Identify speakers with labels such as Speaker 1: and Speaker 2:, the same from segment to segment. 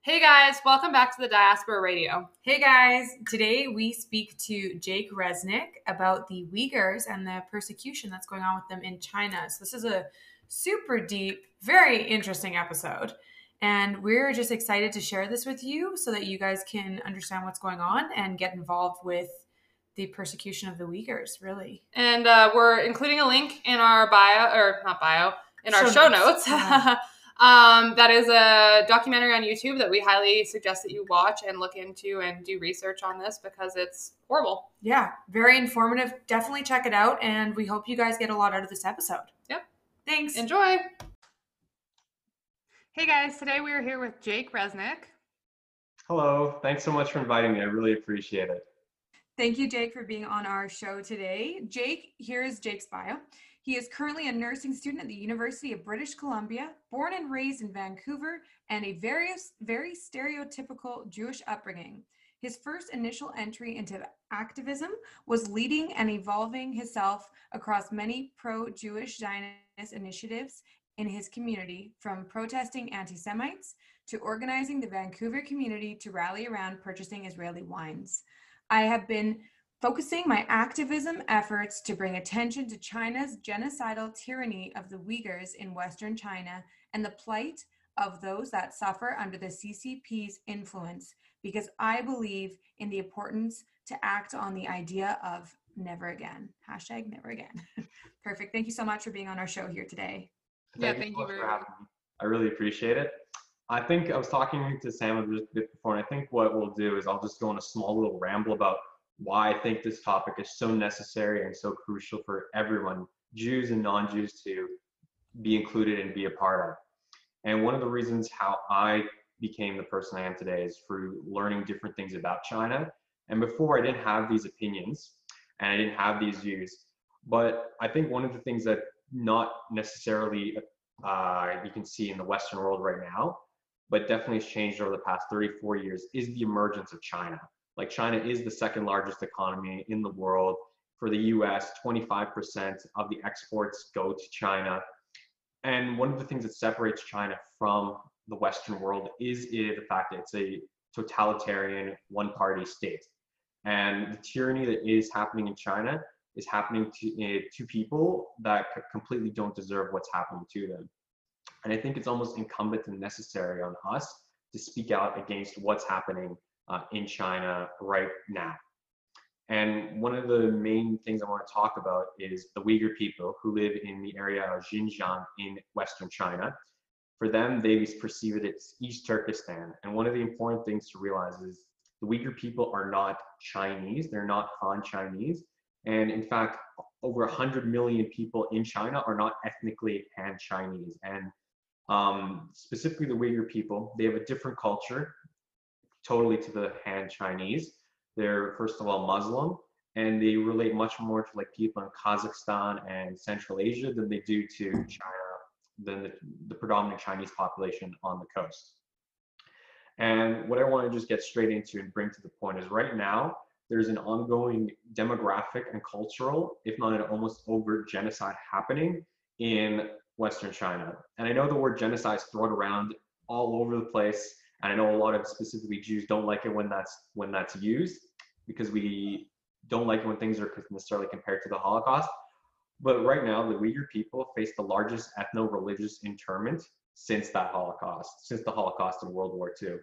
Speaker 1: Hey guys, welcome back to the Diaspora Radio.
Speaker 2: Hey guys, today we speak to Jake Reznik about the Uyghurs and the persecution that's going on with them in China. So, this is a super deep, very interesting episode. And we're just excited to share this with you so that you guys can understand what's going on and get involved with the persecution of the Uyghurs, really.
Speaker 1: And uh, we're including a link in our bio, or not bio, in our show, show notes. notes. um, that is a documentary on YouTube that we highly suggest that you watch and look into and do research on this because it's horrible.
Speaker 2: Yeah, very informative. Definitely check it out. And we hope you guys get a lot out of this episode.
Speaker 1: Yep.
Speaker 2: Thanks.
Speaker 1: Enjoy. Hey guys, today we are here with Jake Reznik.
Speaker 3: Hello, thanks so much for inviting me. I really appreciate it.
Speaker 2: Thank you, Jake, for being on our show today. Jake, here is Jake's bio. He is currently a nursing student at the University of British Columbia, born and raised in Vancouver, and a very, very stereotypical Jewish upbringing. His first initial entry into activism was leading and evolving himself across many pro Jewish Zionist initiatives in his community, from protesting anti Semites to organizing the Vancouver community to rally around purchasing Israeli wines. I have been focusing my activism efforts to bring attention to China's genocidal tyranny of the Uyghurs in Western China and the plight of those that suffer under the CCP's influence because I believe in the importance to act on the idea of never again. Hashtag never again. Perfect. Thank you so much for being on our show here today.
Speaker 3: Thank yeah, thank you, for having me. I really appreciate it. I think I was talking to Sam a bit before, and I think what we'll do is I'll just go on a small little ramble about why I think this topic is so necessary and so crucial for everyone, Jews and non-Jews, to be included and be a part of. And one of the reasons how I became the person I am today is through learning different things about China. And before I didn't have these opinions and I didn't have these views. But I think one of the things that not necessarily uh, you can see in the Western world right now but definitely has changed over the past 34 years is the emergence of China. Like China is the second largest economy in the world. For the US, 25% of the exports go to China. And one of the things that separates China from the Western world is the fact that it's a totalitarian one party state. And the tyranny that is happening in China is happening to, uh, to people that completely don't deserve what's happening to them. And I think it's almost incumbent and necessary on us to speak out against what's happening uh, in China right now. And one of the main things I want to talk about is the Uyghur people who live in the area of Xinjiang in Western China. For them, they perceive it as East Turkestan. And one of the important things to realize is the Uyghur people are not Chinese, they're not Han Chinese. And in fact, over 100 million people in China are not ethnically Han Chinese. And um, specifically the Uyghur people, they have a different culture totally to the Han Chinese. They're first of all Muslim, and they relate much more to like people in Kazakhstan and Central Asia than they do to China, than the, the predominant Chinese population on the coast. And what I want to just get straight into and bring to the point is right now, there's an ongoing demographic and cultural, if not an almost overt genocide happening in Western China. And I know the word genocide is thrown around all over the place. And I know a lot of specifically Jews don't like it when that's when that's used because we don't like it when things are necessarily compared to the Holocaust. But right now, the Uyghur people face the largest ethno-religious internment since that Holocaust, since the Holocaust in World War II.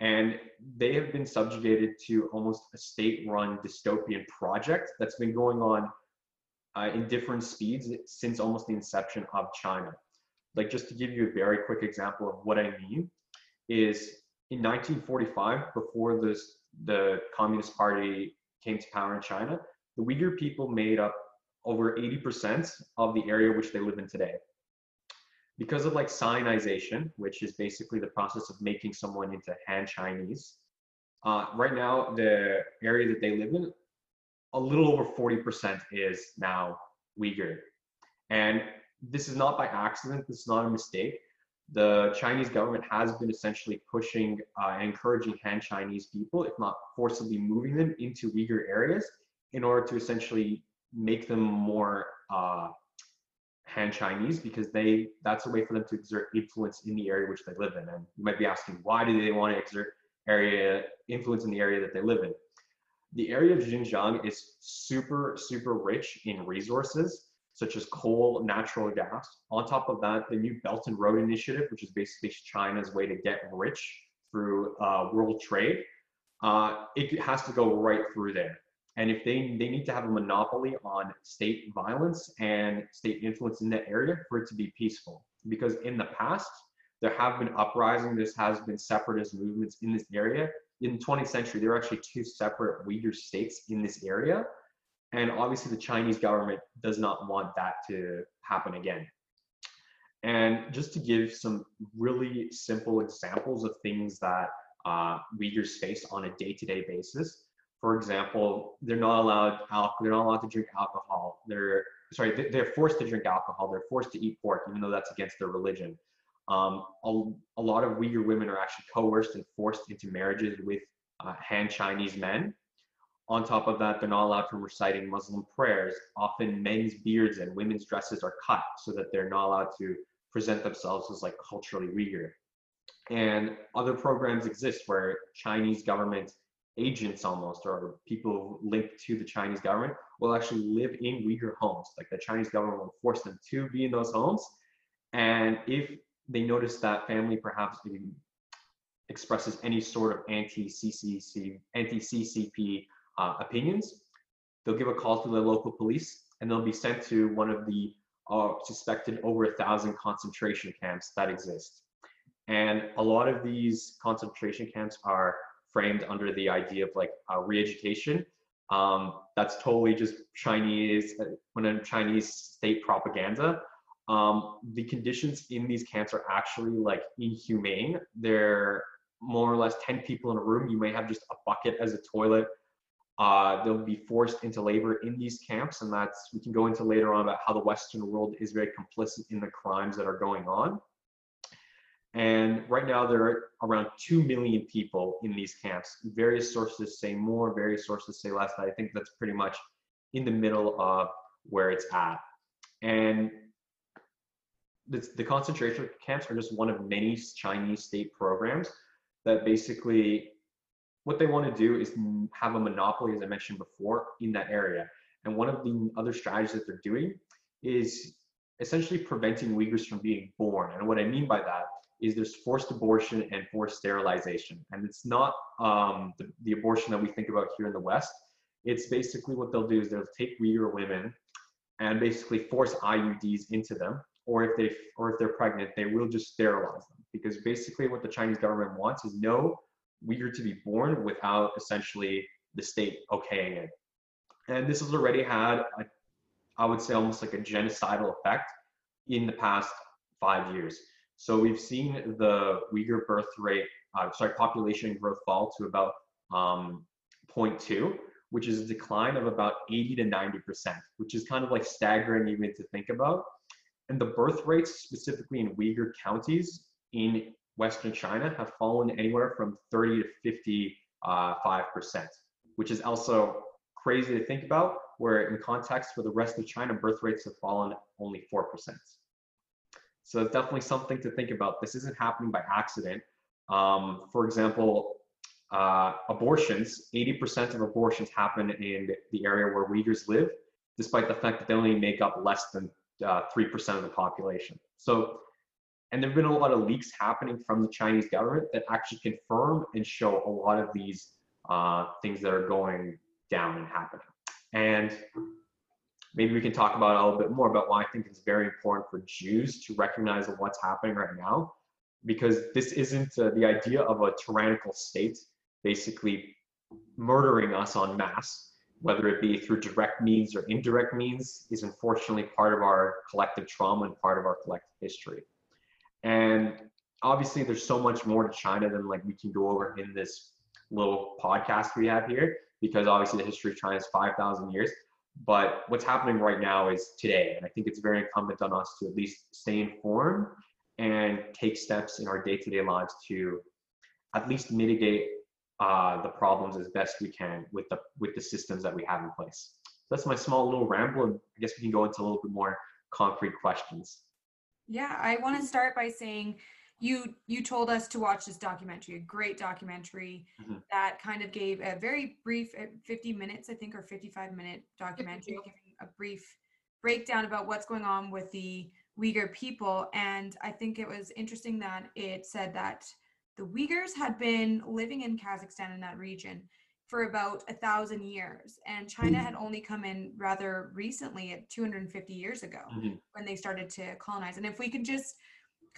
Speaker 3: And they have been subjugated to almost a state-run dystopian project that's been going on uh, in different speeds since almost the inception of China. Like just to give you a very quick example of what I mean is in 1945, before this, the Communist Party came to power in China, the Uyghur people made up over 80% of the area which they live in today. Because of like Sinicization, which is basically the process of making someone into Han Chinese, uh, right now the area that they live in a little over 40% is now Uyghur. And this is not by accident, this is not a mistake. The Chinese government has been essentially pushing uh, and encouraging Han Chinese people, if not forcibly moving them into Uyghur areas in order to essentially make them more uh, Han Chinese because they that's a way for them to exert influence in the area which they live in. And you might be asking, why do they want to exert area influence in the area that they live in? The area of Xinjiang is super, super rich in resources such as coal, natural gas. On top of that, the new Belt and Road Initiative, which is basically China's way to get rich through uh, world trade, uh, it has to go right through there. And if they, they need to have a monopoly on state violence and state influence in that area for it to be peaceful. Because in the past, there have been uprisings, there has been separatist movements in this area. In the 20th century, there were actually two separate Uyghur states in this area. And obviously the Chinese government does not want that to happen again. And just to give some really simple examples of things that uh, Uyghurs face on a day-to-day basis, for example, they're not allowed alcohol, they're not allowed to drink alcohol. They're sorry, they're forced to drink alcohol. They're forced to eat pork, even though that's against their religion. Um, a, a, lot of Uyghur women are actually coerced and forced into marriages with uh, Han Chinese men. On top of that, they're not allowed from reciting Muslim prayers. Often men's beards and women's dresses are cut so that they're not allowed to present themselves as like culturally Uyghur. And other programs exist where Chinese government agents almost or people linked to the Chinese government will actually live in Uyghur homes. Like the Chinese government will force them to be in those homes. And if they notice that family perhaps expresses any sort of anti-CCC, anti-CCP uh, opinions, they'll give a call to the local police and they'll be sent to one of the uh, suspected over a thousand concentration camps that exist. And a lot of these concentration camps are framed under the idea of like uh, re-education. Um, that's totally just Chinese, uh, when a Chinese state propaganda. Um, the conditions in these camps are actually like inhumane. They're more or less 10 people in a room. You may have just a bucket as a toilet. Uh, they'll be forced into labor in these camps, and that's we can go into later on about how the Western world is very complicit in the crimes that are going on. And right now there are around 2 million people in these camps. Various sources say more, various sources say less. I think that's pretty much in the middle of where it's at. And the, the concentration camps are just one of many Chinese state programs that basically what they want to do is have a monopoly, as I mentioned before, in that area. And one of the other strategies that they're doing is essentially preventing Uyghurs from being born. And what I mean by that is there's forced abortion and forced sterilization. And it's not um, the, the, abortion that we think about here in the West. It's basically what they'll do is they'll take Uyghur women and basically force IUDs into them. Or if they or if they're pregnant, they will just sterilize them. Because basically what the Chinese government wants is no Uyghur to be born without essentially the state okaying it. And this has already had, a, I would say, almost like a genocidal effect in the past five years. So we've seen the Uyghur birth rate, uh, sorry, population growth fall to about um, 0.2, which is a decline of about 80 to 90%, which is kind of like staggering even to think about. And the birth rates, specifically in Uyghur counties in Western China, have fallen anywhere from 30 to 55 percent, which is also crazy to think about. Where in context for the rest of China, birth rates have fallen only four percent. So it's definitely something to think about. This isn't happening by accident. Um, for example, uh, abortions, 80% of abortions happen in the area where Uyghurs live, despite the fact that they only make up less than uh, 3% of the population. So, and there have been a lot of leaks happening from the Chinese government that actually confirm and show a lot of these uh, things that are going down and happening. And maybe we can talk about a little bit more about why I think it's very important for Jews to recognize what's happening right now, because this isn't uh, the idea of a tyrannical state basically murdering us en masse, whether it be through direct means or indirect means, is unfortunately part of our collective trauma and part of our collective history. And obviously, there's so much more to China than like we can go over in this little podcast we have here, because obviously the history of China is 5,000 years. But what's happening right now is today. And I think it's very incumbent on us to at least stay informed and take steps in our day to day lives to at least mitigate uh, the problems as best we can with the with the systems that we have in place. So that's my small little ramble, and I guess we can go into a little bit more concrete questions.
Speaker 2: Yeah, I want to start by saying you you told us to watch this documentary, a great documentary mm-hmm. that kind of gave a very brief uh, 50 minutes, I think, or 55 minute documentary giving a brief breakdown about what's going on with the Uyghur people. And I think it was interesting that it said that the Uyghurs had been living in Kazakhstan in that region for about a thousand years and china had only come in rather recently at 250 years ago mm-hmm. when they started to colonize. And if we could just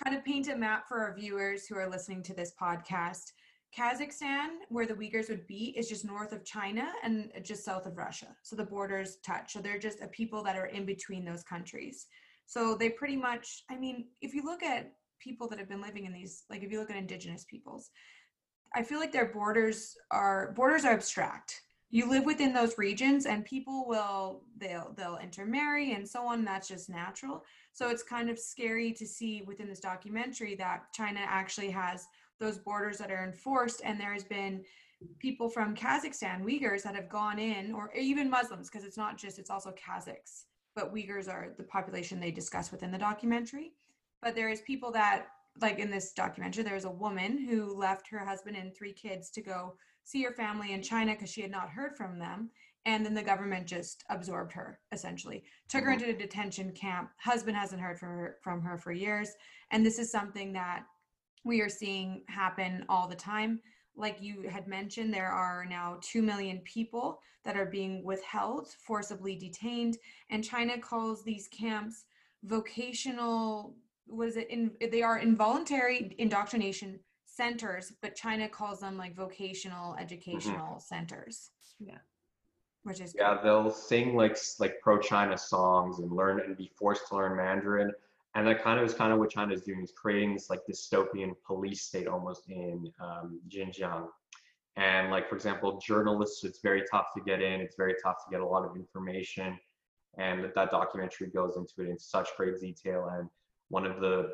Speaker 2: kind of paint a map for our viewers who are listening to this podcast kazakhstan where the uyghurs would be is just north of china and just south of russia. So the borders touch. So they're just a people that are in between those countries. So they pretty much i mean if you look at people that have been living in these like if you look at indigenous peoples I feel like their borders are borders are abstract. You live within those regions and people will they'll they'll intermarry and so on. That's just natural. So it's kind of scary to see within this documentary that China actually has those borders that are enforced and there has been people from Kazakhstan, Uyghurs that have gone in, or even Muslims, because it's not just, it's also Kazakhs, but Uyghurs are the population they discuss within the documentary. But there is people that like in this documentary, there was a woman who left her husband and three kids to go see her family in China because she had not heard from them. And then the government just absorbed her, essentially, took her mm-hmm. into a detention camp. Husband hasn't heard from her, from her for years. And this is something that we are seeing happen all the time. Like you had mentioned, there are now 2 million people that are being withheld, forcibly detained. And China calls these camps vocational was it in they are involuntary indoctrination centers but china calls them like vocational educational mm-hmm. centers.
Speaker 1: Yeah.
Speaker 2: Which is
Speaker 3: yeah they'll sing like like pro china songs and learn and be forced to learn mandarin. And that kind of is kind of what china is doing is creating this like dystopian police state almost in um, xinjiang. And like for example journalists it's very tough to get in it's very tough to get a lot of information. And that documentary goes into it in such great detail and one of the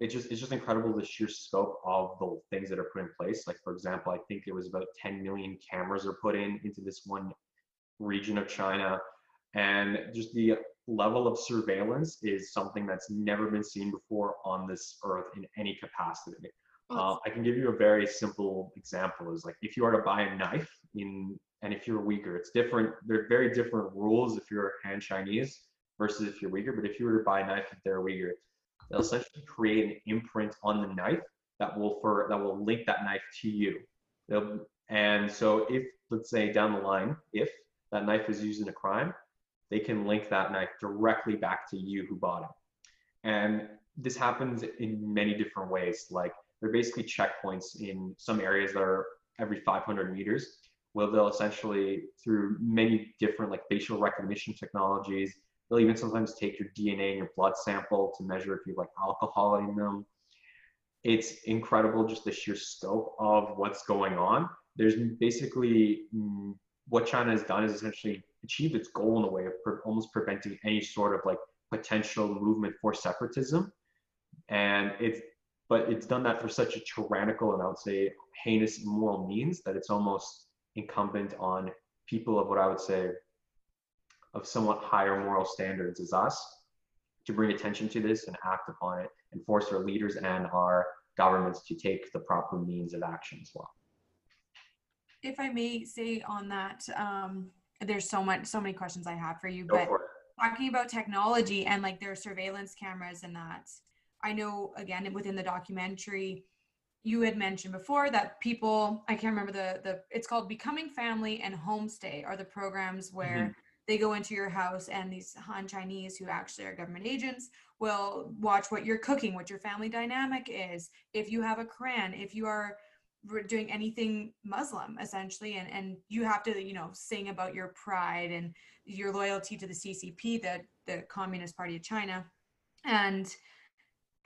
Speaker 3: it's just it's just incredible the sheer scope of the things that are put in place. Like for example, I think it was about 10 million cameras are put in into this one region of China, and just the level of surveillance is something that's never been seen before on this earth in any capacity. Uh, I can give you a very simple example. Is like if you are to buy a knife in, and if you're a Uyghur, it's different. They're very different rules if you're Han Chinese versus if you're Uyghur. But if you were to buy a knife if they're Uyghur, they'll essentially create an imprint on the knife that will for that will link that knife to you. They'll, and so if let's say down the line, if that knife is used in a crime, they can link that knife directly back to you who bought it. And this happens in many different ways. Like they're basically checkpoints in some areas that are every 500 meters, where they'll essentially through many different like facial recognition technologies, They'll even sometimes take your DNA and your blood sample to measure if you like alcohol in them. It's incredible just the sheer scope of what's going on. There's basically what China has done is essentially achieved its goal in a way of pre- almost preventing any sort of like potential movement for separatism. And it's but it's done that for such a tyrannical and I would say heinous immoral means that it's almost incumbent on people of what I would say of somewhat higher moral standards as us to bring attention to this and act upon it and force our leaders and our governments to take the proper means of action as well.
Speaker 2: If I may say on that, um, there's so much, so many questions I have for you, Go but for talking about technology and like their surveillance cameras and that, I know again within the documentary, you had mentioned before that people, I can't remember the the, it's called Becoming Family and Homestay are the programs where. Mm-hmm they go into your house and these Han Chinese who actually are government agents will watch what you're cooking, what your family dynamic is, if you have a Quran, if you are doing anything Muslim essentially, and, and you have to, you know, sing about your pride and your loyalty to the CCP, the, the Communist Party of China. And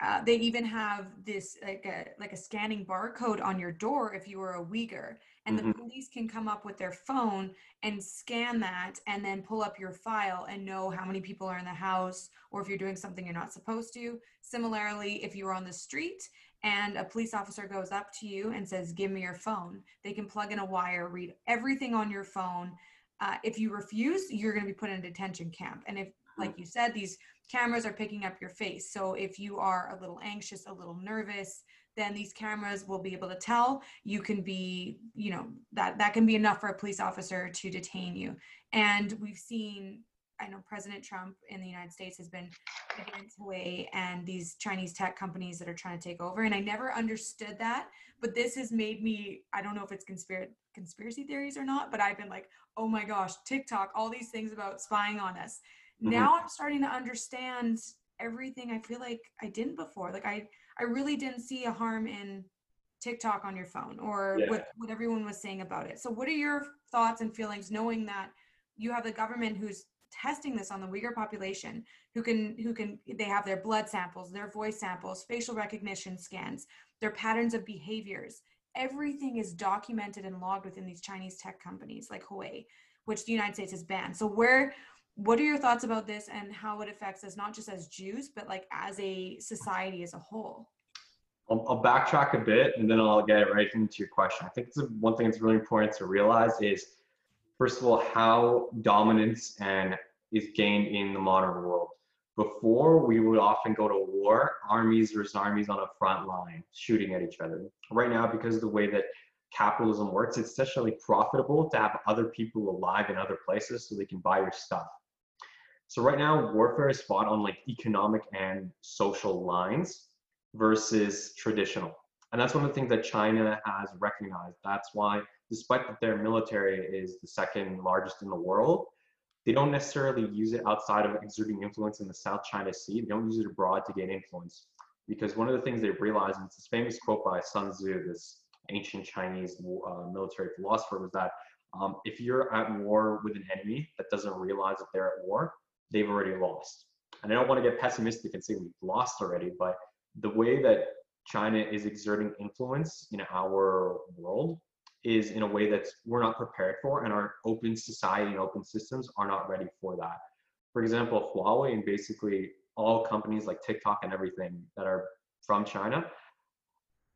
Speaker 2: uh, they even have this like a like a scanning barcode on your door if you are a Uyghur, and mm-hmm. the police can come up with their phone and scan that, and then pull up your file and know how many people are in the house, or if you're doing something you're not supposed to. Similarly, if you're on the street and a police officer goes up to you and says, "Give me your phone," they can plug in a wire, read everything on your phone. Uh, if you refuse, you're going to be put in a detention camp, and if like you said, these cameras are picking up your face. So if you are a little anxious, a little nervous, then these cameras will be able to tell you can be you know that that can be enough for a police officer to detain you and we've seen I know President Trump in the United States has been against Huawei and these Chinese tech companies that are trying to take over. And I never understood that. But this has made me, I don't know if it's conspiracy conspiracy theories or not, but I've been like, oh my gosh, TikTok, all these things about spying on us. Mm-hmm. Now I'm starting to understand everything I feel like I didn't before. Like I I really didn't see a harm in TikTok on your phone or yeah. what, what everyone was saying about it. So what are your thoughts and feelings knowing that you have the government who's testing this on the Uyghur population who can who can they have their blood samples, their voice samples, facial recognition scans, their patterns of behaviors. Everything is documented and logged within these Chinese tech companies like Huawei, which the United States has banned. So where what are your thoughts about this and how it affects us not just as Jews but like as a society as a whole?
Speaker 3: I'll, I'll backtrack a bit and then I'll get right into your question. I think one thing that's really important to realize is first of all, how dominance and is gained in the modern world. Before, we would often go to war, armies versus armies on a front line, shooting at each other. Right now, because of the way that capitalism works, it's essentially profitable to have other people alive in other places so they can buy your stuff. So right now, warfare is fought on like economic and social lines versus traditional. And that's one of the things that China has recognized. That's why despite that their military is the second largest in the world, they don't necessarily use it outside of exerting influence in the South China Sea. They don't use it abroad to gain influence. Because one of the things they realized, and it's this famous quote by Sun Tzu, this ancient Chinese uh, military philosopher, was that um, if you're at war with an enemy that doesn't realize that they're at war, they've already lost. And I don't want to get pessimistic and say we've lost already, but the way that China is exerting influence in our world is in a way that we're not prepared for and our open society and open systems are not ready for that. For example, Huawei and basically all companies like TikTok and everything that are from China,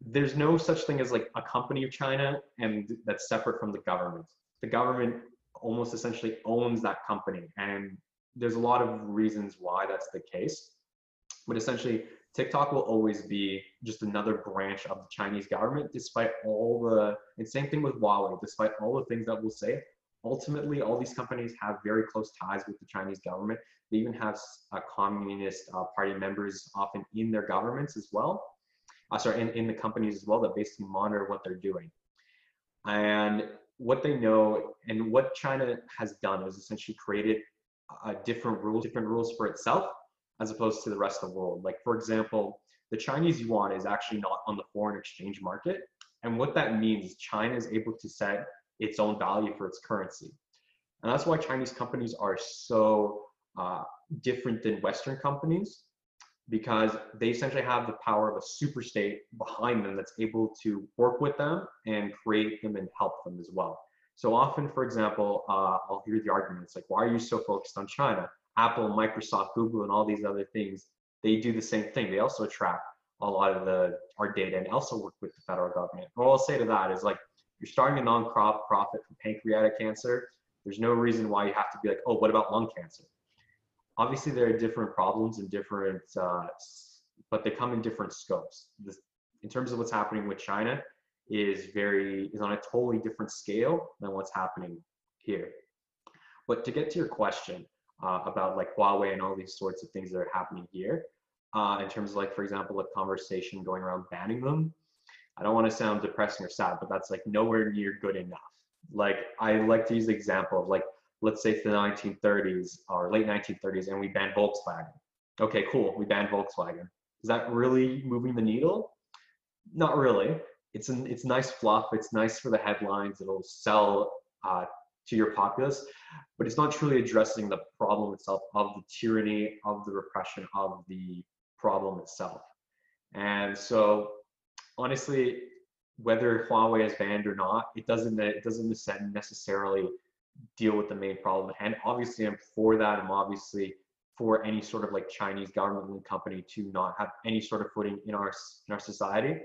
Speaker 3: there's no such thing as like a company of China and that's separate from the government. The government almost essentially owns that company and there's a lot of reasons why that's the case. But essentially TikTok will always be just another branch of the Chinese government, despite all the, and same thing with Huawei, despite all the things that we'll say. Ultimately, all these companies have very close ties with the Chinese government. They even have uh, Communist uh, Party members often in their governments as well. Uh, sorry, in, in the companies as well that basically monitor what they're doing. And what they know and what China has done is essentially created different rules, different rules for itself as opposed to the rest of the world. Like for example, the Chinese yuan is actually not on the foreign exchange market. And what that means is China is able to set its own value for its currency. And that's why Chinese companies are so uh, different than Western companies because they essentially have the power of a super state behind them that's able to work with them and create them and help them as well. So often, for example, uh, I'll hear the arguments like, why are you so focused on China? Apple, Microsoft, Google, and all these other things, they do the same thing. They also track a lot of the our data and also work with the federal government. What I'll say to that is like, you're starting a non-crop profit for pancreatic cancer. There's no reason why you have to be like, oh, what about lung cancer? Obviously, there are different problems and different, uh, but they come in different scopes. This, in terms of what's happening with China, is very is on a totally different scale than what's happening here. But to get to your question, uh, about like Huawei and all these sorts of things that are happening here. Uh, in terms of like, for example, a conversation going around banning them. I don't want to sound depressing or sad, but that's like nowhere near good enough. Like I like to use the example of like, let's say the 1930s or late 1930s and we banned Volkswagen. Okay, cool. We banned Volkswagen. Is that really moving the needle? Not really. It's an, it's nice fluff. It's nice for the headlines. It'll sell uh, to your populace, but it's not truly addressing the problem itself of the tyranny, of the repression, of the problem itself. And so, honestly, whether Huawei is banned or not, it doesn't it doesn't necessarily deal with the main problem. And obviously, I'm for that. I'm obviously for any sort of like Chinese government company to not have any sort of footing in our in our society.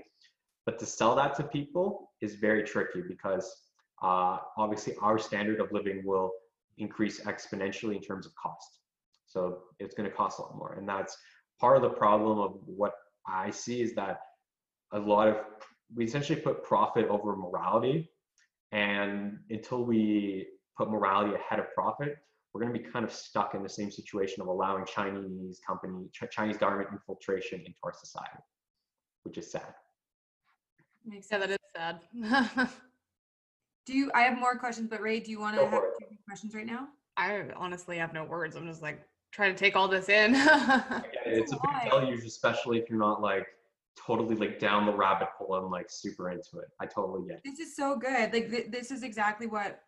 Speaker 3: But to sell that to people is very tricky because uh, obviously our standard of living will increase exponentially in terms of cost. So it's going to cost a lot more. And that's part of the problem of what I see is that a lot of we essentially put profit over morality. And until we put morality ahead of profit, we're going to be kind of stuck in the same situation of allowing Chinese company, Chinese government infiltration into our society, which is sad.
Speaker 1: Makes yeah, that is sad.
Speaker 2: do you? I have more questions, but Ray, do you want to have questions right now?
Speaker 1: I honestly have no words. I'm just like trying to take all this in.
Speaker 3: it's a big deluge, especially if you're not like totally like down the rabbit hole and like super into it. I totally get. It.
Speaker 2: This is so good. Like th- this is exactly what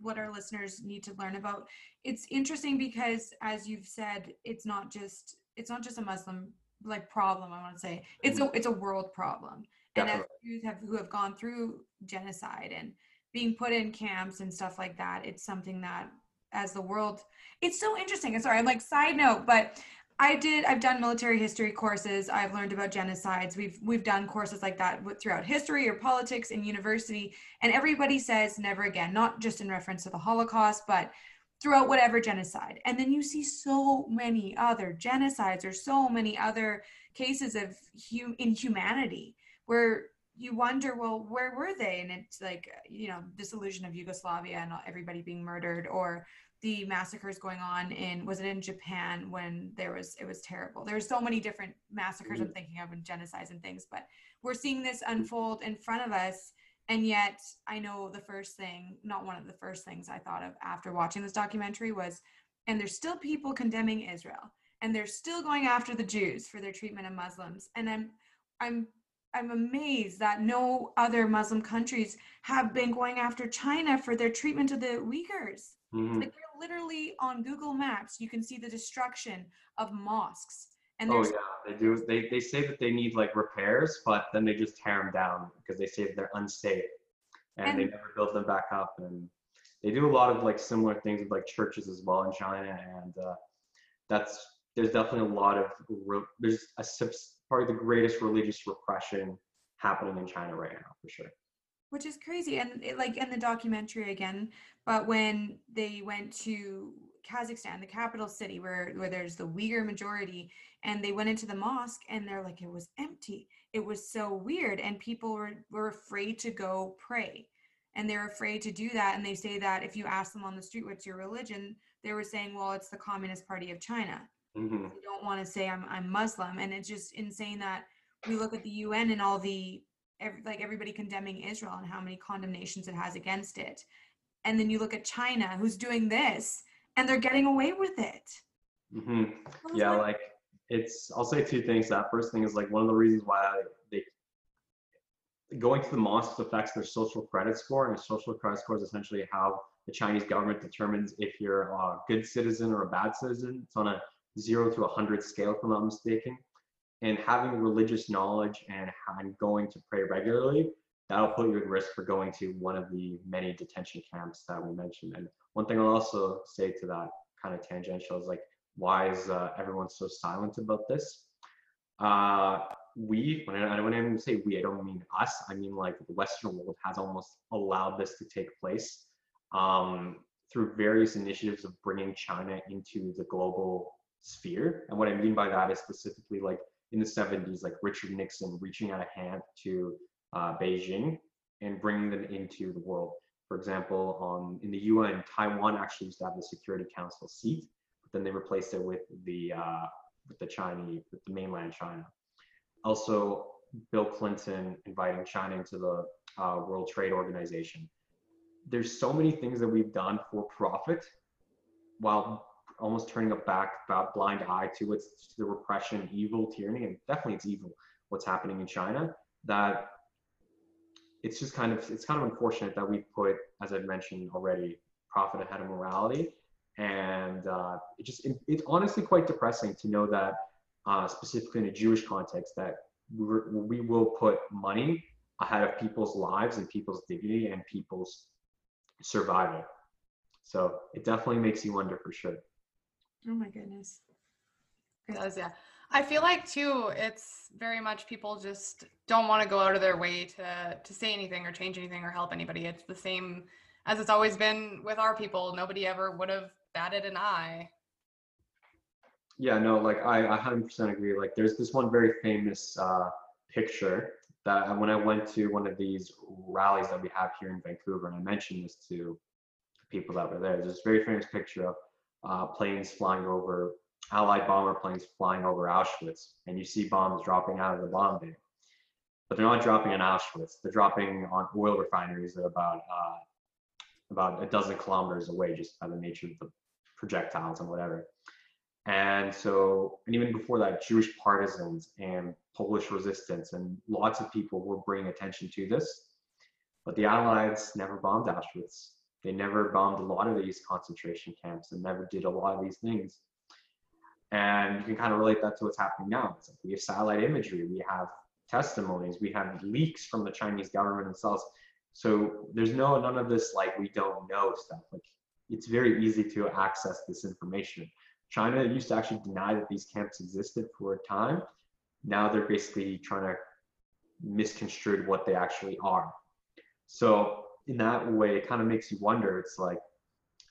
Speaker 2: what our listeners need to learn about. It's interesting because as you've said, it's not just it's not just a Muslim like problem. I want to say it's mm-hmm. a it's a world problem. And as Jews have who have gone through genocide and being put in camps and stuff like that, it's something that as the world it's so interesting. And sorry, I'm like side note, but I did. I've done military history courses. I've learned about genocides. We've we've done courses like that throughout history or politics in university, and everybody says never again. Not just in reference to the Holocaust, but throughout whatever genocide. And then you see so many other genocides or so many other cases of hum- inhumanity where you wonder, well, where were they? And it's like you know, dissolution of Yugoslavia and everybody being murdered, or the massacres going on in was it in Japan when there was it was terrible. There's so many different massacres mm-hmm. I'm thinking of and genocides and things, but we're seeing this unfold in front of us. And yet I know the first thing, not one of the first things I thought of after watching this documentary was, and there's still people condemning Israel and they're still going after the Jews for their treatment of Muslims. And I'm I'm I'm amazed that no other Muslim countries have been going after China for their treatment of the Uyghurs. Mm-hmm. Like literally on Google Maps, you can see the destruction of mosques.
Speaker 3: And oh yeah, they do. They they say that they need like repairs, but then they just tear them down because they say that they're unsafe, and, and they never build them back up. And they do a lot of like similar things with like churches as well in China, and uh, that's there's definitely a lot of there's a probably the greatest religious repression happening in China right now for sure.
Speaker 2: Which is crazy and it, like in the documentary again but when they went to kazakhstan the capital city where where there's the uyghur majority and they went into the mosque and they're like it was empty. It was so weird and people were, were afraid to go pray and they're afraid to do that and they say that if you ask them on the street what's your religion? they were saying well it's the communist party of china mm-hmm. they don't want to say I'm, I'm muslim and it's just insane that we look at the un and all the every, like everybody condemning Israel and how many condemnations it has against it. And then you look at China, who's doing this, and they're getting away with it.
Speaker 3: Mm-hmm. Yeah, like, like it's. I'll say two things. That first thing is like one of the reasons why they going to the mosques affects their social credit score, and social credit score is essentially how the Chinese government determines if you're a good citizen or a bad citizen. It's on a zero to a hundred scale, if I'm not mistaken and having religious knowledge and, and going to pray regularly, that'll put you at risk for going to one of the many detention camps that we mentioned. And one thing I'll also say to that kind of tangential is like, why is uh, everyone so silent about this? Uh, we, when I, when I say we, I don't mean us. I mean like the Western world has almost allowed this to take place um, through various initiatives of bringing China into the global sphere. And what I mean by that is specifically like in the 70s, like Richard Nixon reaching out a hand to uh, Beijing and bringing them into the world. For example, um, in the UN, Taiwan actually used to have the Security Council seat, but then they replaced it with the uh, with the Chinese, with the mainland China. Also, Bill Clinton inviting China into the uh, World Trade Organization. There's so many things that we've done for profit while almost turning a back blind eye to its to the repression, evil, tyranny, and definitely it's evil what's happening in China. That it's just kind of it's kind of unfortunate that we put, as I've mentioned already, profit ahead of morality, and uh, it just it, it's honestly quite depressing to know that uh, specifically in a Jewish context that we're, we will put money ahead of people's lives and people's dignity and people's survival. So it definitely makes you wonder for sure.
Speaker 2: Oh my goodness.
Speaker 1: It does, yeah. I feel like too, it's very much people just don't want to go out of their way to to say anything or change anything or help anybody. It's the same as it's always been with our people. Nobody ever would have batted an eye.
Speaker 3: Yeah, no, like I, I 100% agree. Like there's this one very famous uh, picture that when I went to one of these rallies that we have here in Vancouver, and I mentioned this to people that were there, there's this very famous picture of uh, planes flying over, Allied bomber planes flying over Auschwitz, and you see bombs dropping out of the bomb bay. But they're not dropping in Auschwitz. They're dropping on oil refineries that are about uh, about a dozen kilometers away, just by the nature of the projectiles and whatever. And so, and even before that, Jewish partisans and Polish resistance and lots of people were bringing attention to this. But the Allies never bombed Auschwitz. They never bombed a lot of these concentration camps and never did a lot of these things. And you can kind of relate that to what's happening now. Like we have satellite imagery, we have testimonies, we have leaks from the Chinese government themselves. So there's no none of this like we don't know stuff. Like it's very easy to access this information. China used to actually deny that these camps existed for a time. Now they're basically trying to misconstrue what they actually are. So in that way, it kind of makes you wonder. It's like,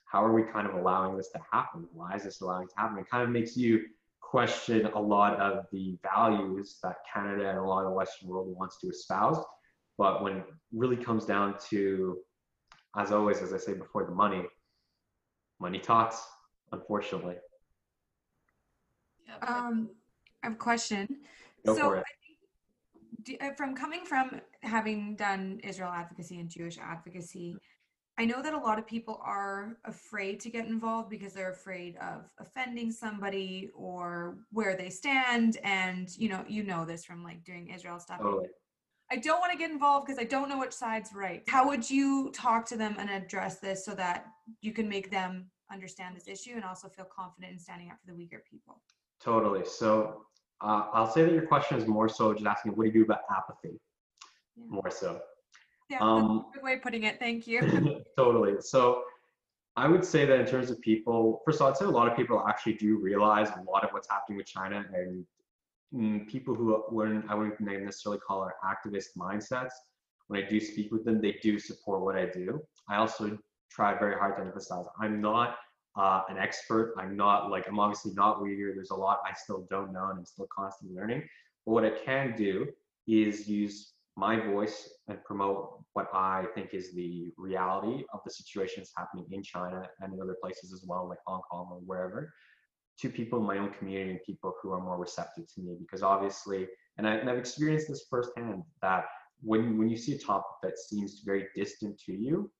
Speaker 3: how are we kind of allowing this to happen? Why is this allowing to happen? It kind of makes you question a lot of the values that Canada and a lot of the Western world wants to espouse. But when it really comes down to, as always, as I say before, the money, money talks, unfortunately.
Speaker 2: Um, I have a question.
Speaker 3: Go
Speaker 2: so,
Speaker 3: for it.
Speaker 2: Do- uh, from coming from having done Israel advocacy and Jewish advocacy, I know that a lot of people are afraid to get involved because they're afraid of offending somebody or where they stand. And you know, you know this from like doing Israel stuff.
Speaker 3: Totally.
Speaker 2: I don't want to get involved because I don't know which side's right. How would you talk to them and address this so that you can make them understand this issue and also feel confident in standing up for the weaker people?
Speaker 3: Totally. So uh, I'll say that your question is more so just asking, what do you do about apathy?
Speaker 2: Yeah.
Speaker 3: More so.
Speaker 2: Yeah,
Speaker 3: Um,
Speaker 2: that's a good way of putting it. Thank you.
Speaker 3: totally. So I would say that in terms of people, first of all, I'd say a lot of people actually do realize a lot of what's happening with China and mm, people who wouldn't, I wouldn't necessarily call our activist mindsets. When I do speak with them, they do support what I do. I also try very hard to emphasize I'm not uh, an expert. I'm not like, I'm obviously not Uyghur. There's a lot I still don't know and I'm still constantly learning. But what I can do is use my voice and promote what I think is the reality of the situations happening in China and in other places as well, like Hong Kong or wherever, to people in my own community and people who are more receptive to me. Because obviously, and, I, I've experienced this firsthand, that when, when you see a topic that seems very distant to you,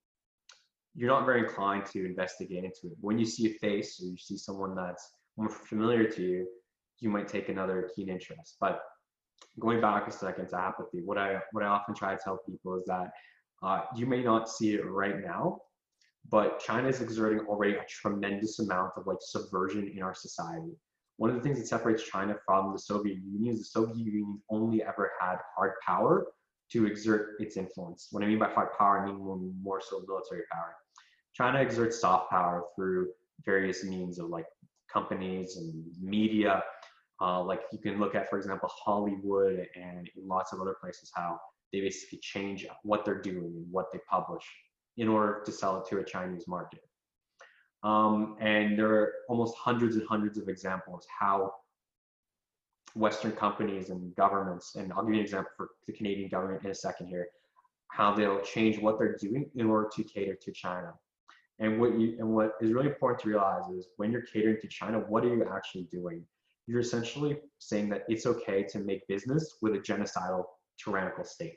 Speaker 3: you're not very inclined to investigate into it. When you see a face or you see someone that's more familiar to you, you might take another keen interest. But going back a second to apathy, what I what I often try to tell people is that uh, you may not see it right now, but China is exerting already a tremendous amount of like subversion in our society. One of the things that separates China from the Soviet Union is the Soviet Union only ever had hard power to exert its influence. What I mean by hard power, I mean more, more so military power. China exerts soft power through various means of like companies and media. Uh, like you can look at, for example, Hollywood and lots of other places, how they basically change what they're doing and what they publish in order to sell it to a Chinese market. Um, and there are almost hundreds and hundreds of examples how Western companies and governments, and I'll give you an example for the Canadian government in a second here, how they'll change what they're doing in order to cater to China. And what you and what is really important to realize is when you're catering to China, what are you actually doing? You're essentially saying that it's okay to make business with a genocidal tyrannical state.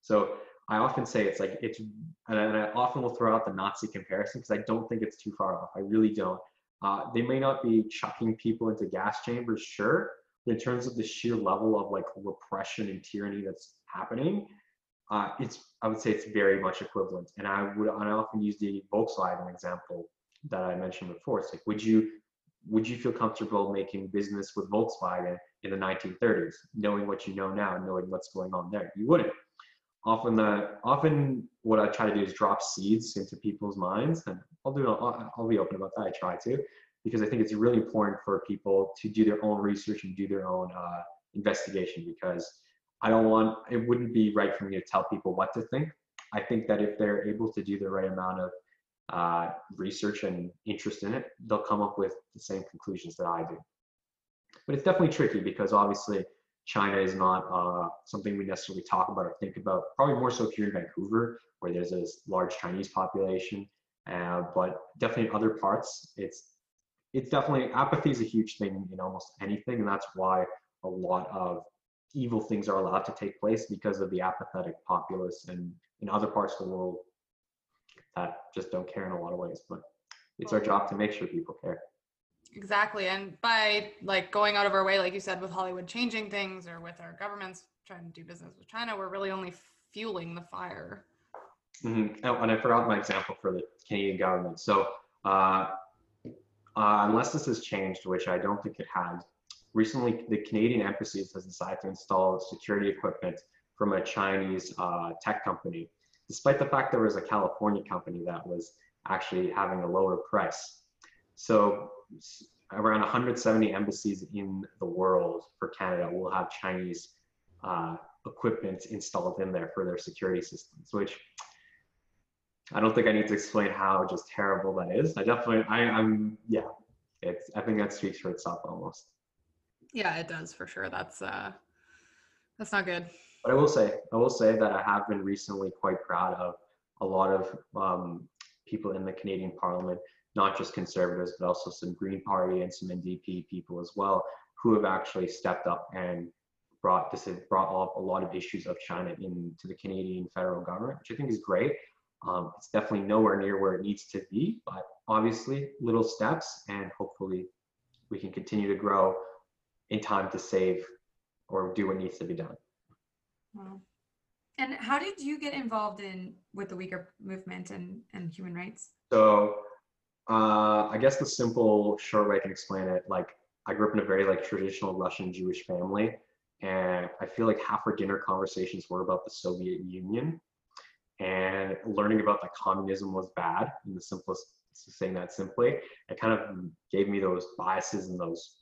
Speaker 3: So I often say it's like it's, and I often will throw out the Nazi comparison because I don't think it's too far off. I really don't. Uh, they may not be chucking people into gas chambers, sure, in terms of the sheer level of like repression and tyranny that's happening, uh, it's I would say it's very much equivalent. And I would I often use the Volkswagen example that I mentioned before. It's like, would you would you feel comfortable making business with Volkswagen in the 1930s, knowing what you know now, knowing what's going on there? You wouldn't. Often the often what I try to do is drop seeds into people's minds, and I'll do I'll, I'll be open about that. I try to because I think it's really important for people to do their own research and do their own uh, investigation because I don't want, it wouldn't be right for me to tell people what to think. I think that if they're able to do the right amount of uh, research and interest in it, they'll come up with the same conclusions that I do. but it's definitely tricky because obviously China is not uh, something we necessarily talk about or think about. Probably more so here in Vancouver, where there's a large Chinese population. Uh, but definitely in other parts, it's it's definitely apathy is a huge thing in almost anything, and that's why a lot of evil things are allowed to take place because of the apathetic populace and in other parts of the world that just don't care in a lot of ways. But it's our job to make sure people care.
Speaker 1: Exactly. And by like going out of our way, like you said, with Hollywood changing things or with our governments trying to do business with China, we're really only fueling the fire.
Speaker 3: Mm-hmm. Oh, and I forgot my example for the Canadian government. So, uh, uh, unless this has changed, which I don't think it has, recently the Canadian embassy has decided to install security equipment from a Chinese uh, tech company, despite the fact there was a California company that was actually having a lower price. So around 170 embassies in the world for Canada will have Chinese uh, equipment installed in there for their security systems, which I don't think I need to explain how just terrible that is. I definitely, I, I'm, yeah, it's, I think that speaks for itself almost.
Speaker 1: Yeah, it does for sure. That's, uh, that's not good.
Speaker 3: But I will say, I will say that I have been recently quite proud of a lot of um, people in the Canadian Parliament, not just conservatives, but also some Green Party and some NDP people as well, who have actually stepped up and brought this brought up a lot of issues of China into the Canadian federal government, which I think is great. Um, it's definitely nowhere near where it needs to be, but obviously little steps, and hopefully we can continue to grow in time to save or do what needs to be done.
Speaker 2: Wow. And how did you get involved in with the Uyghur movement and, and human rights?
Speaker 3: So uh, I guess the simple short way I can explain it, like I grew up in a very like traditional Russian Jewish family, and I feel like half our dinner conversations were about the Soviet Union, and learning about that communism was bad. In the simplest saying that simply, it kind of gave me those biases and those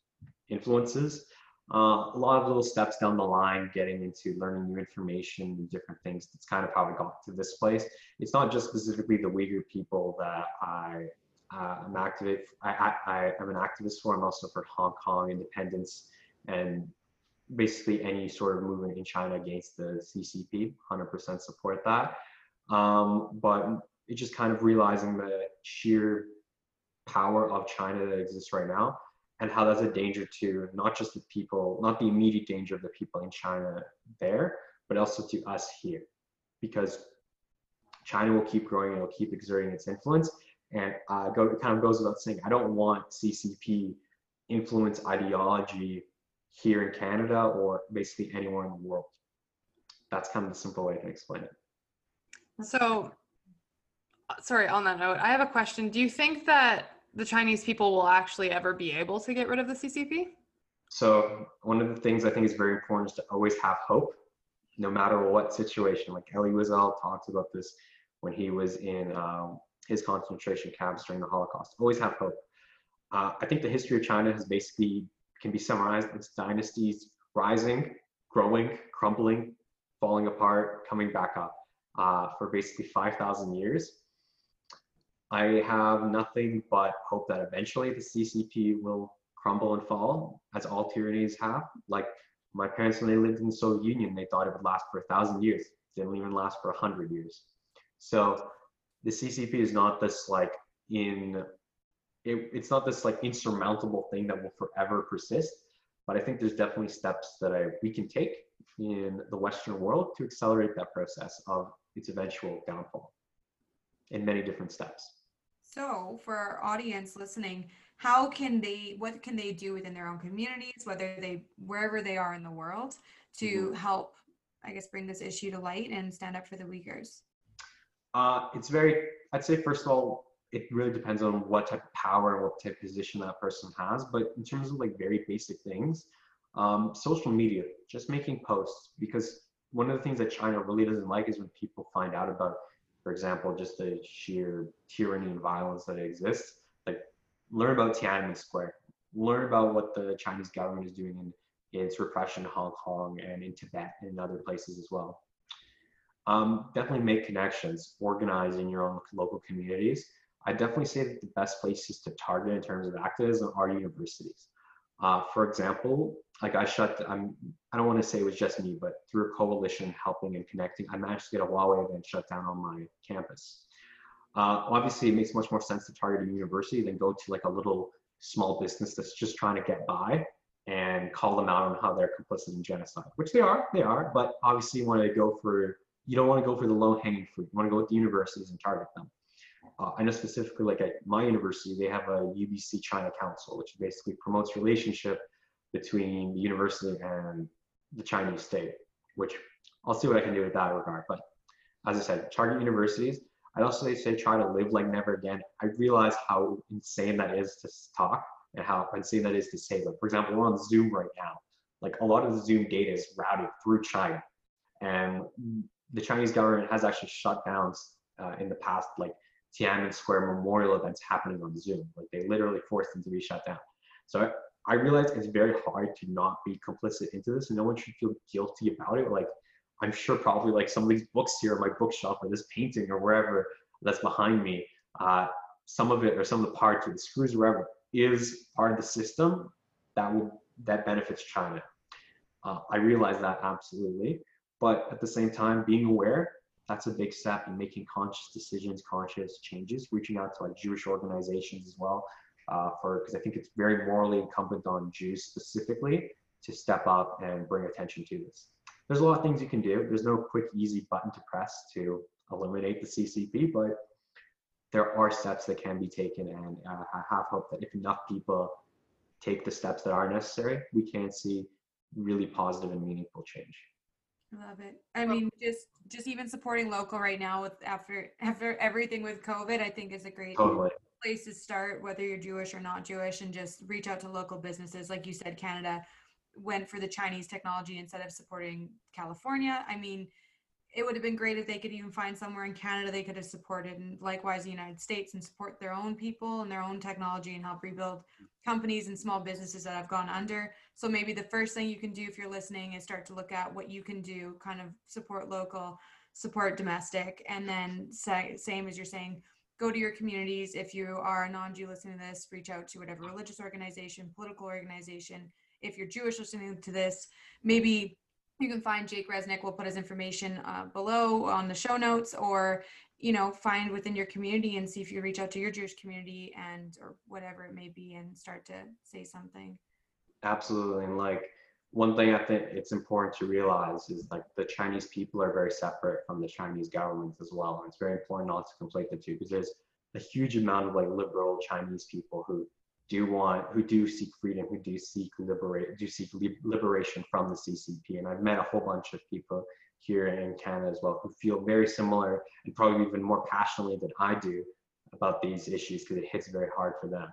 Speaker 3: influences uh, a lot of little steps down the line, getting into learning new information and different things. That's kind of how I got to this place. It's not just specifically the Uyghur people that I uh, am activate. I, I, I am an activist for. I'm also for Hong Kong independence and basically any sort of movement in China against the CCP. 100% support that. Um, but it's just kind of realizing the sheer power of China that exists right now and how that's a danger to not just the people, not the immediate danger of the people in China there, but also to us here. Because China will keep growing will keep exerting its influence. And uh, go, it kind of goes without saying, I don't want CCP influence ideology here in Canada or basically anywhere in the world. That's kind of the simple way to explain it.
Speaker 1: So, sorry, on that note, I have a question. Do you think that the Chinese people will actually ever be able to get rid of the CCP?
Speaker 3: So one of the things I think is very important is to always have hope, no matter what situation. Like Elie Wiesel talks about this when he was in um, his concentration camps during the Holocaust. Always have hope. Uh, I think the history of China has basically can be summarized as dynasties rising, growing, crumbling, falling apart, coming back up uh, for basically 5,000 years. I have nothing but hope that eventually the CCP will crumble and fall, as all tyrannies have. Like my parents, when they lived in the Soviet Union, they thought it would last for a thousand years. It didn't even last for a hundred years. So the CCP is not this like in, it, it's not this like insurmountable thing that will forever persist. But I think there's definitely steps that I, we can take in the Western world to accelerate that process of its eventual downfall in many different steps.
Speaker 2: So, for our audience listening, how can they, what can they do within their own communities, whether they, wherever they are in the world, to mm-hmm. help, I guess, bring this issue to light and stand up for the Uyghurs?
Speaker 3: Uh, it's very, I'd say, first of all, it really depends on what type of power and what type of position that person has. But in terms of like very basic things, um, social media, just making posts, because one of the things that China really doesn't like is when people find out about for example, just the sheer tyranny and violence that exists. Like, learn about Tiananmen Square. Learn about what the Chinese government is doing in its repression in Hong Kong and in Tibet and other places as well. Um, definitely make connections, organize in your own local communities. I definitely say that the best places to target in terms of activism are universities. Uh, for example, like I shut, I'm, I don't want to say it was just me, but through a coalition helping and connecting, I managed to get a Huawei event shut down on my campus. Uh, obviously, it makes much more sense to target a university than go to like a little small business that's just trying to get by and call them out on how they're complicit in genocide, which they are, they are. But obviously, you want to go for you don't want to go for the low hanging fruit. You want to go with the universities and target them. Uh, I know specifically, like at my university, they have a UBC China Council, which basically promotes relationship between the university and the Chinese state, which I'll see what I can do with that regard. But as I said, target universities. I'd also say try to live like never again. I realize how insane that is to talk and how insane that is to say. Like, for example, we're on Zoom right now. Like a lot of the Zoom data is routed through China. And the Chinese government has actually shut down uh, in the past, like Tiananmen Square memorial events happening on Zoom. Like they literally forced them to be shut down. So I, I realize it's very hard to not be complicit into this, and no one should feel guilty about it. Like I'm sure probably like some of these books here in my bookshelf or this painting or wherever that's behind me, uh, some of it or some of the parts or the screws or wherever is part of the system that would that benefits China. Uh, I realize that absolutely, but at the same time, being aware that's a big step in making conscious decisions, conscious changes, reaching out to like Jewish organizations as well, uh, for because I think it's very morally incumbent on Jews specifically to step up and bring attention to this. There's a lot of things you can do. There's no quick, easy button to press to eliminate the CCP, but there are steps that can be taken, and uh, I have hope that if enough people take the steps that are necessary, we can see really positive and meaningful change.
Speaker 2: I love it. I mean, just just even supporting local right now with after after everything with COVID, I think is a great totally. place to start, whether you're Jewish or not Jewish, and just reach out to local businesses. Like you said, Canada went for the Chinese technology instead of supporting California. I mean, it would have been great if they could even find somewhere in Canada they could have supported, and likewise the United States, and support their own people and their own technology and help rebuild companies and small businesses that have gone under. So maybe the first thing you can do if you're listening is start to look at what you can do, kind of support local, support domestic, and then say, same as you're saying, go to your communities. If you are a non-Jew listening to this, reach out to whatever religious organization, political organization. If you're Jewish listening to this, maybe you can find Jake Reznik. We'll put his information uh, below on the show notes, or you know, find within your community and see if you reach out to your Jewish community and or whatever it may be, and start to say something.
Speaker 3: Absolutely, and like one thing I think it's important to realize is like the Chinese people are very separate from the Chinese government as well, and it's very important not to conflate the two because there's a huge amount of like liberal Chinese people who do want who do seek freedom who do seek liberate do seek liberation from the ccp and i've met a whole bunch of people here in canada as well who feel very similar and probably even more passionately than i do about these issues because it hits very hard for them.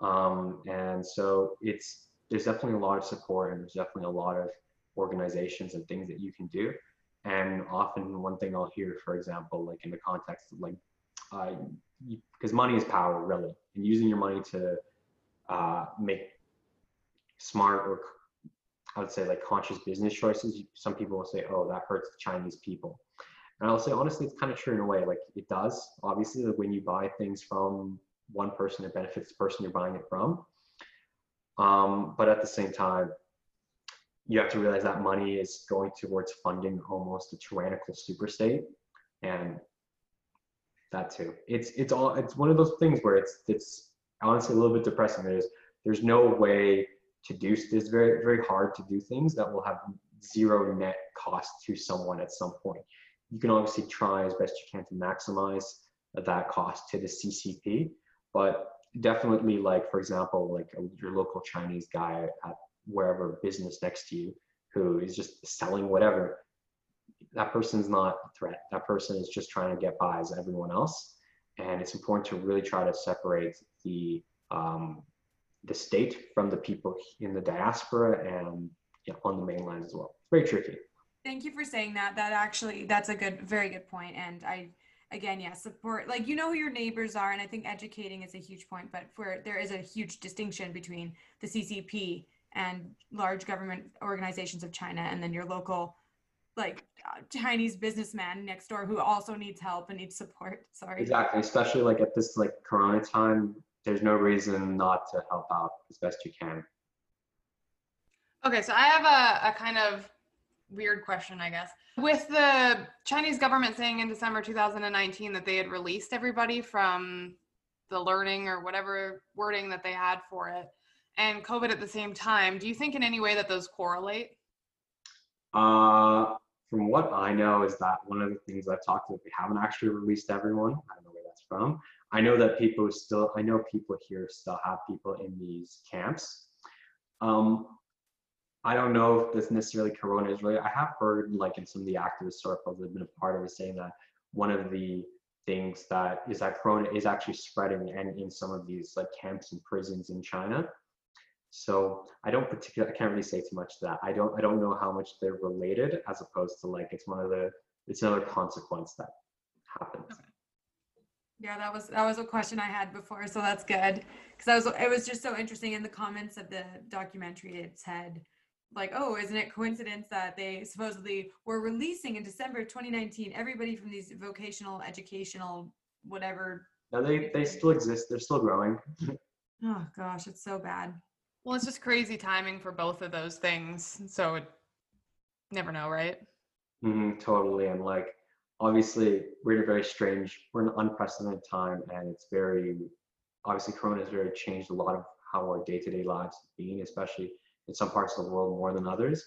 Speaker 3: Um, and so it's there's definitely a lot of support and there's definitely a lot of organizations and things that you can do and often one thing i'll hear for example like in the context of like because uh, money is power really and using your money to uh, make smart or I would say like conscious business choices. Some people will say, "Oh, that hurts the Chinese people," and I'll say honestly, it's kind of true in a way. Like it does. Obviously, like when you buy things from one person, it benefits the person you're buying it from. Um, but at the same time, you have to realize that money is going towards funding almost a tyrannical super state, and that too. It's it's all it's one of those things where it's it's honestly a little bit depressing. There's there's no way to do. It's very very hard to do things that will have zero net cost to someone at some point. You can obviously try as best you can to maximize that cost to the CCP, but definitely like for example like your local Chinese guy at wherever business next to you who is just selling whatever that person's not a threat that person is just trying to get by as everyone else and it's important to really try to separate the um, the state from the people in the diaspora and you know, on the mainland as well. It's very tricky.
Speaker 2: Thank you for saying that. That actually, that's a good, very good. And I, again, yeah, support, like, you know who your neighbors are. And I think educating is a huge point, but for, there is a huge distinction between the CCP and large government organizations of China and then your local like uh, Chinese businessman next door who also needs help and needs support. Sorry.
Speaker 3: Exactly, especially like at this like Corona time, there's no reason not to help out as best you can.
Speaker 1: Okay, so I have a, a kind of weird question, I guess. With the Chinese government saying in December 2019 that they had released everybody from the learning or whatever wording that they had for it, and COVID at the same time, do you think in any way that those correlate?
Speaker 3: Uh, from what I know, is that one of the things I've talked about, they haven't actually released everyone. I don't know where that's from. I know that people still, I know people here still have people in these camps. Um, I don't know if this necessarily Corona is really. I have heard, like in some of the activist circles that have been a part of it, saying that one of the things that is that Corona is actually spreading and in some of these like camps and prisons in China. So I don't particularly, I can't really say too much to that. I don't, I don't know how much they're related as opposed to like it's one of the, it's another consequence that happens. Okay.
Speaker 2: Yeah, that was that was a question I had before, so that's good because I was it was just so interesting in the comments of the documentary. It said like, oh, isn't it coincidence that they supposedly were releasing in December 2019 everybody from these vocational, educational, whatever.
Speaker 3: No, they they still exist. They're still growing.
Speaker 2: oh gosh, it's so bad.
Speaker 1: Well, it's just crazy timing for both of those things. So it never know, right?
Speaker 3: Mm-hmm, totally. And like, obviously, we're in a very strange, we're in an unprecedented time, and it's very obviously Corona has very changed a lot of how our day-to-day lives have been, especially in some parts of the world more than others.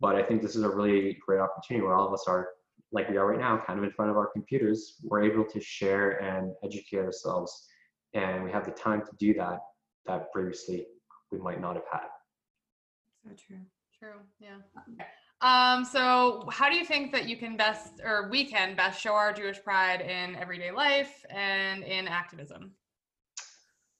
Speaker 3: But I think this is a really great opportunity where all of us are, like we are right now, kind of in front of our computers. We're able to share and educate ourselves, and we have the time to do that that previously we might not have had.
Speaker 2: So true.
Speaker 1: True. Yeah. Um, so how do you think that you can best or we can best show our Jewish pride in everyday life and in activism?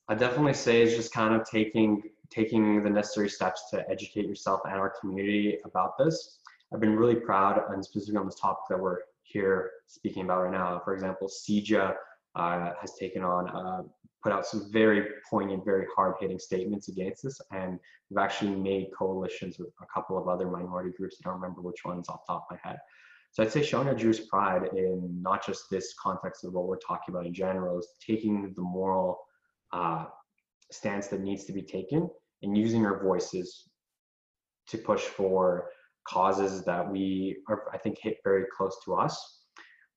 Speaker 3: I definitely say is just kind of taking taking the necessary steps to educate yourself and our community about this. I've been really proud, and specifically on this topic that we're here speaking about right now. For example, CIJA uh, has taken on, uh, put out some very poignant, very hard-hitting statements against this, and we've actually made coalitions with a couple of other minority groups. I don't remember which ones off the top of my head. So I'd say showing our Jewish pride in not just this context of what we're talking about in general is taking the moral uh, stance that needs to be taken and using our voices to push for causes that we are, I think, hit very close to us.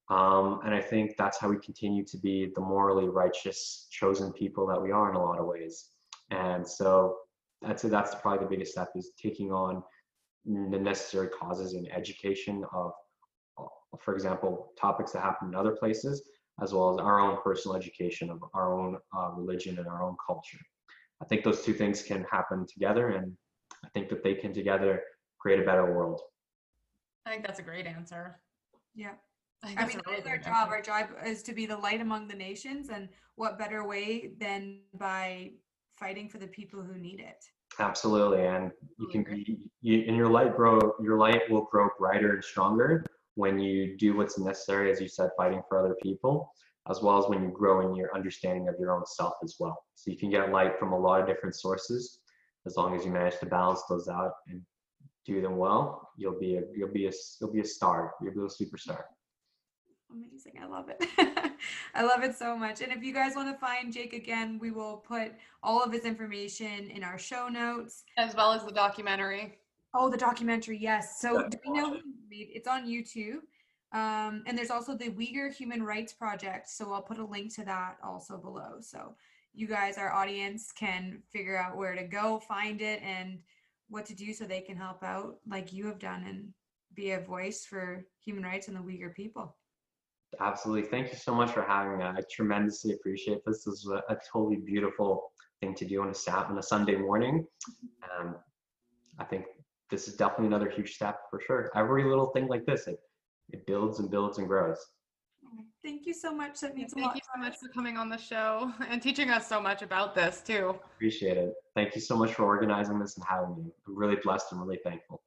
Speaker 3: Um, and I think that's how we continue to be the morally righteous, chosen people that we are in a lot of ways. And so that's that's probably the biggest step is taking on the necessary causes in education of, for example, topics that happen in other places, as well as our own personal education of our own uh, religion and our own culture. I think those two things can happen together, and I think that they can together create a better world.
Speaker 1: I think that's a great answer.
Speaker 2: Yeah. I, I mean, that is our job. Our job is to be the light among the nations, and what better way than by fighting for the people who need it?
Speaker 3: Absolutely, and you can be, you, and your light grow. Your light will grow brighter and stronger when you do what's necessary, as you said, fighting for other people as well as when you grow in your understanding of your own self as well. So you can get light from a lot of different sources. As long as you manage to balance those out and do them well, you'll be a you'll be a you'll be a star. You'll be a superstar.
Speaker 2: Amazing. I love it. I love it so much. And if you guys want to find Jake again, we will put all of his information in our show notes.
Speaker 1: As well as the documentary.
Speaker 2: Oh, the documentary, yes. So do we know it's on YouTube? Um, and there's also the Uyghur Human Rights Project. So I'll put a link to that also below. So you guys, our audience, can figure out where to go, find it, and what to do so they can help out like you have done and be a voice for human rights and the Uyghur people.
Speaker 3: Absolutely. Thank you so much for having me. I tremendously appreciate this. This is a, a totally beautiful thing to do on a, sat- on a Sunday morning. Um, I think this is definitely another huge step for sure. Every little thing like this, it, it builds and builds and grows.
Speaker 2: Thank you so much. That means
Speaker 1: Thank
Speaker 2: a lot.
Speaker 1: Thank you so much for coming on the show and teaching us so much about this too.
Speaker 3: Appreciate it. Thank you so much for organizing this and having me. I'm really blessed and really thankful.